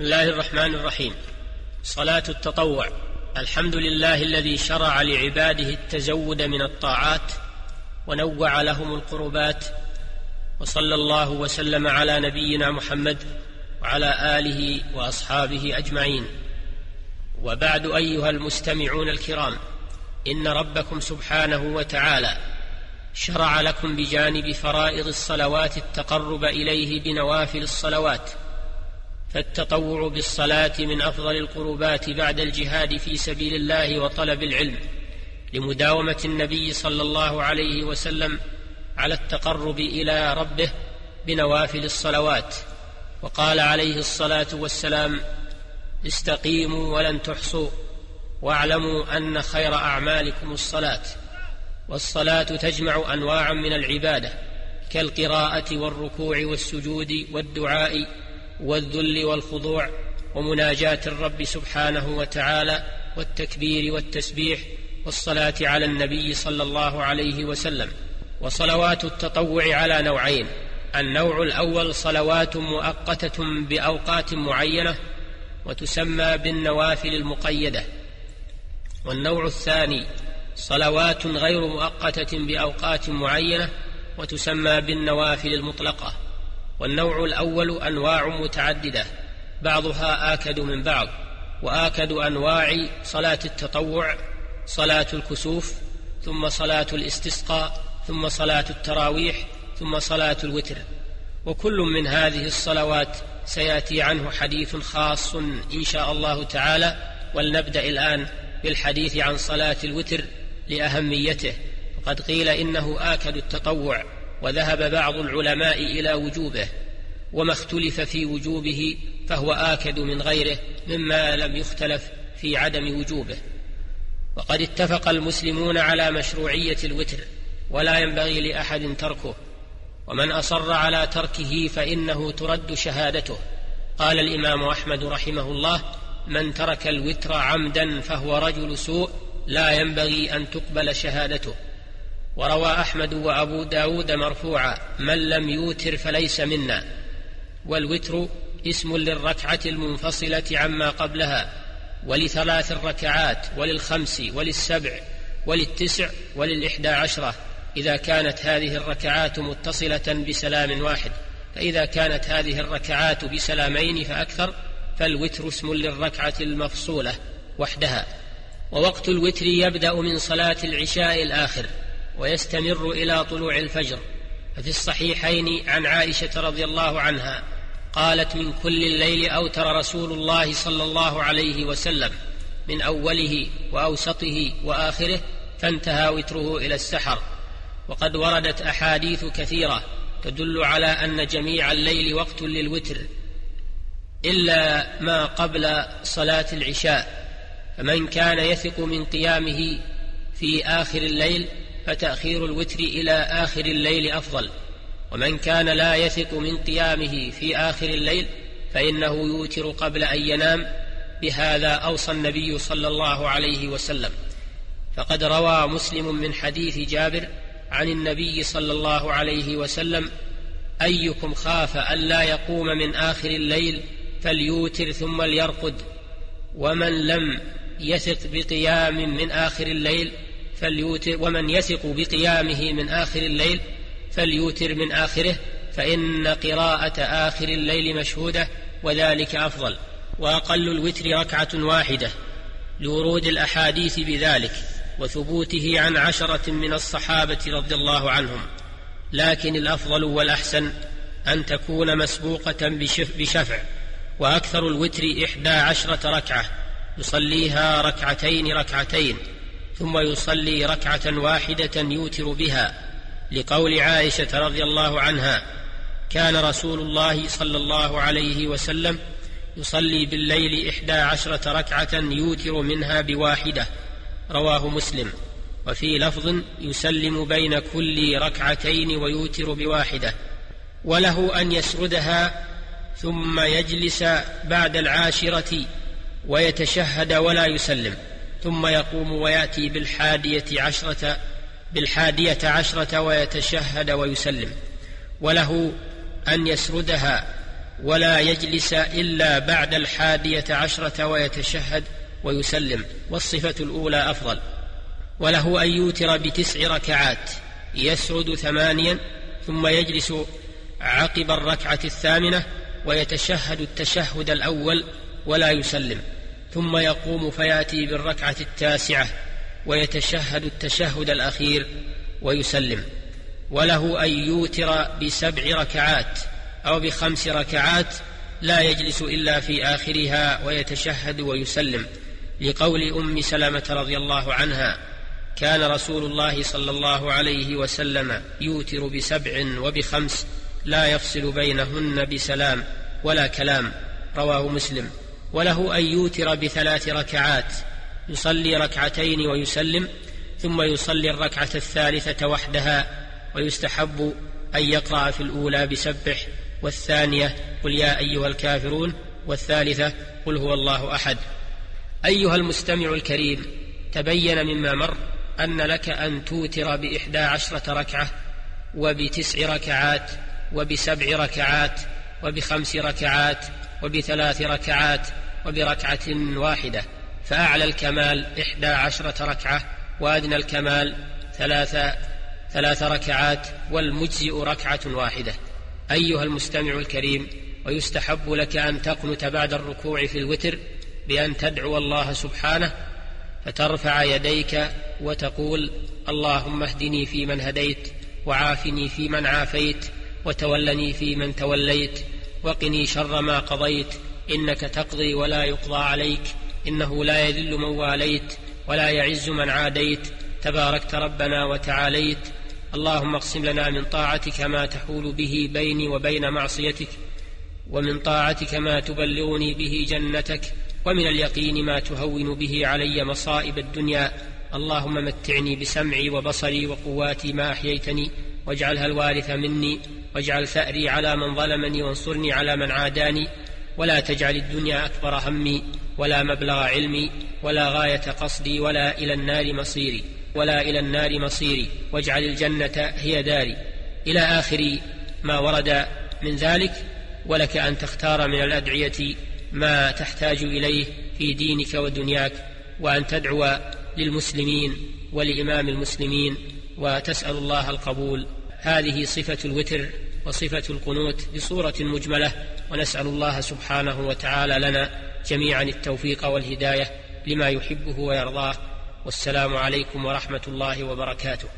بسم الله الرحمن الرحيم. صلاة التطوع. الحمد لله الذي شرع لعباده التزود من الطاعات ونوع لهم القربات. وصلى الله وسلم على نبينا محمد وعلى آله وأصحابه أجمعين. وبعد أيها المستمعون الكرام إن ربكم سبحانه وتعالى شرع لكم بجانب فرائض الصلوات التقرب إليه بنوافل الصلوات. فالتطوع بالصلاة من أفضل القربات بعد الجهاد في سبيل الله وطلب العلم لمداومة النبي صلى الله عليه وسلم على التقرب إلى ربه بنوافل الصلوات. وقال عليه الصلاة والسلام استقيموا ولن تحصوا واعلموا أن خير أعمالكم الصلاة والصلاة تجمع أنواعا من العبادة كالقراءة والركوع والسجود والدعاء والذل والخضوع ومناجاة الرب سبحانه وتعالى والتكبير والتسبيح والصلاة على النبي صلى الله عليه وسلم وصلوات التطوع على نوعين النوع الأول صلوات مؤقتة بأوقات معينة وتسمى بالنوافل المقيدة والنوع الثاني صلوات غير مؤقتة بأوقات معينة وتسمى بالنوافل المطلقة. والنوع الأول أنواع متعددة بعضها آكد من بعض وآكد أنواع صلاة التطوع صلاة الكسوف ثم صلاة الاستسقاء ثم صلاة التراويح ثم صلاة الوتر. وكل من هذه الصلوات سيأتي عنه حديث خاص إن شاء الله تعالى ولنبدأ الآن بالحديث عن صلاة الوتر لأهميته. فقد قيل إنه آكد التطوع. وذهب بعض العلماء إلى وجوبه وما اختلف في وجوبه فهو آكد من غيره مما لم يختلف في عدم وجوبه. وقد اتفق المسلمون على مشروعية الوتر ولا ينبغي لأحد تركه. ومن أصر على تركه فإنه ترد شهادته. قال الإمام أحمد رحمه الله من ترك الوتر عمدا فهو رجل سوء لا ينبغي أن تقبل شهادته. وروى أحمد وأبو داود مرفوعا من لم يوتر فليس منا. والوتر اسم للركعة المنفصلة عما قبلها ولثلاث الركعات وللخمس وللسبع وللتسع وللإحدى عشرة. إذا كانت هذه الركعات متصلة بسلام واحد فإذا كانت هذه الركعات بسلامين فأكثر فالوتر اسم للركعة المفصولة وحدها. ووقت الوتر يبدأ من صلاة العشاء الآخر. ويستمر إلى طلوع الفجر. ففي الصحيحين عن عائشة رضي الله عنها قالت من كل الليل أوتر رسول الله صلى الله عليه وسلم من أوله وأوسطه وآخره فانتهى وتره إلى السحر. وقد وردت أحاديث كثيرة تدل على أن جميع الليل وقت للوتر إلا ما قبل صلاة العشاء. فمن كان يثق من قيامه في آخر الليل فتأخير الوتر إلى آخر الليل أفضل. ومن كان لا يثق من قيامه في آخر الليل فإنه يوتر قبل أن ينام. بهذا أوصى النبي صلى الله عليه وسلم. فقد روى مسلم من حديث جابر عن النبي صلى الله عليه وسلم أيكم خاف ألا يقوم من آخر الليل فليوتر ثم ليرقد. ومن لم يثق بقيام من آخر الليل فليوتر ومن يثق بقيامه من آخر الليل فليوتر من آخره فإن قراءة آخر الليل مشهودة وذلك أفضل. وأقل الوتر ركعة واحدة. لورود الأحاديث بذلك وثبوته عن عشرة من الصحابة رضي الله عنهم. لكن الأفضل والأحسن أن تكون مسبوقة بشفع. وأكثر الوتر إحدى عشرة ركعة يصليها ركعتين ركعتين. ثم يصلي ركعة واحدة يوتر بها لقول عائشة رضي الله عنها كان رسول الله صلى الله عليه وسلم يصلي بالليل إحدى عشرة ركعة يوتر منها بواحدة رواه مسلم. وفي لفظ يسلم بين كل ركعتين ويوتر بواحدة وله أن يسردها ثم يجلس بعد العاشرة ويتشهد ولا يسلم. ثم يقوم ويأتي بالحادية عشرة بالحادية عشرة ويتشهد ويسلم. وله أن يسردها ولا يجلس إلا بعد الحادية عشرة ويتشهد ويسلم. والصفة الأولى أفضل. وله أن يوتر بتسع ركعات يسرد ثمانيا ثم يجلس عقب الركعة الثامنة ويتشهد التشهد الأول ولا يسلم. ثم يقوم فياتي بالركعة التاسعة ويتشهد التشهد الأخير ويسلم. وله أن يوتر بسبع ركعات أو بخمس ركعات لا يجلس إلا في آخرها ويتشهد ويسلم. لقول أم سلمة رضي الله عنها كان رسول الله صلى الله عليه وسلم يوتر بسبع وبخمس لا يفصل بينهن بسلام ولا كلام. رواه مسلم. وله أن يوتر بثلاث ركعات يصلي ركعتين ويسلم ثم يصلي الركعة الثالثة وحدها ويستحب أن يقرأ في الأولى بسبح والثانية قل يا أيها الكافرون والثالثة قل هو الله أحد. أيها المستمع الكريم تبين مما مر أن لك أن توتر بإحدى عشرة ركعة وبتسع ركعات وبسبع ركعات وبخمس ركعات وبثلاث ركعات وبركعة واحدة فأعلى الكمال إحدى عشرة ركعة وأدنى الكمال ثلاث ثلاث ركعات والمجزئ ركعة واحدة. أيها المستمع الكريم ويستحب لك أن تقنت بعد الركوع في الوتر بأن تدعو الله سبحانه فترفع يديك وتقول اللهم اهدني فيمن هديت وعافني فيمن عافيت وتولني فيمن توليت وقني شر ما قضيت إنك تقضي ولا يقضى عليك إنه لا يذل من واليت ولا يعز من عاديت تباركت ربنا وتعاليت. اللهم اقسم لنا من طاعتك ما تحول به بيني وبين معصيتك ومن طاعتك ما تبلغني به جنتك ومن اليقين ما تهون به علي مصائب الدنيا. اللهم متعني بسمعي وبصري وقواتي ما أحييتني واجعلها الوارث مني واجعل ثأري على من ظلمني وانصرني على من عاداني. ولا تجعل الدنيا أكبر همي ولا مبلغ علمي ولا غاية قصدي ولا إلى النار مصيري. ولا إلى النار مصيري. واجعل الجنة هي داري. إلى آخر ما ورد من ذلك ولك أن تختار من الأدعية ما تحتاج إليه في دينك ودنياك وأن تدعو للمسلمين ولإمام المسلمين. وتسأل الله القبول. هذه صفة الوتر وصفة القنوت بصورة مجملة ونسأل الله سبحانه وتعالى لنا جميعا التوفيق والهداية لما يحبه ويرضاه. والسلام عليكم ورحمة الله وبركاته.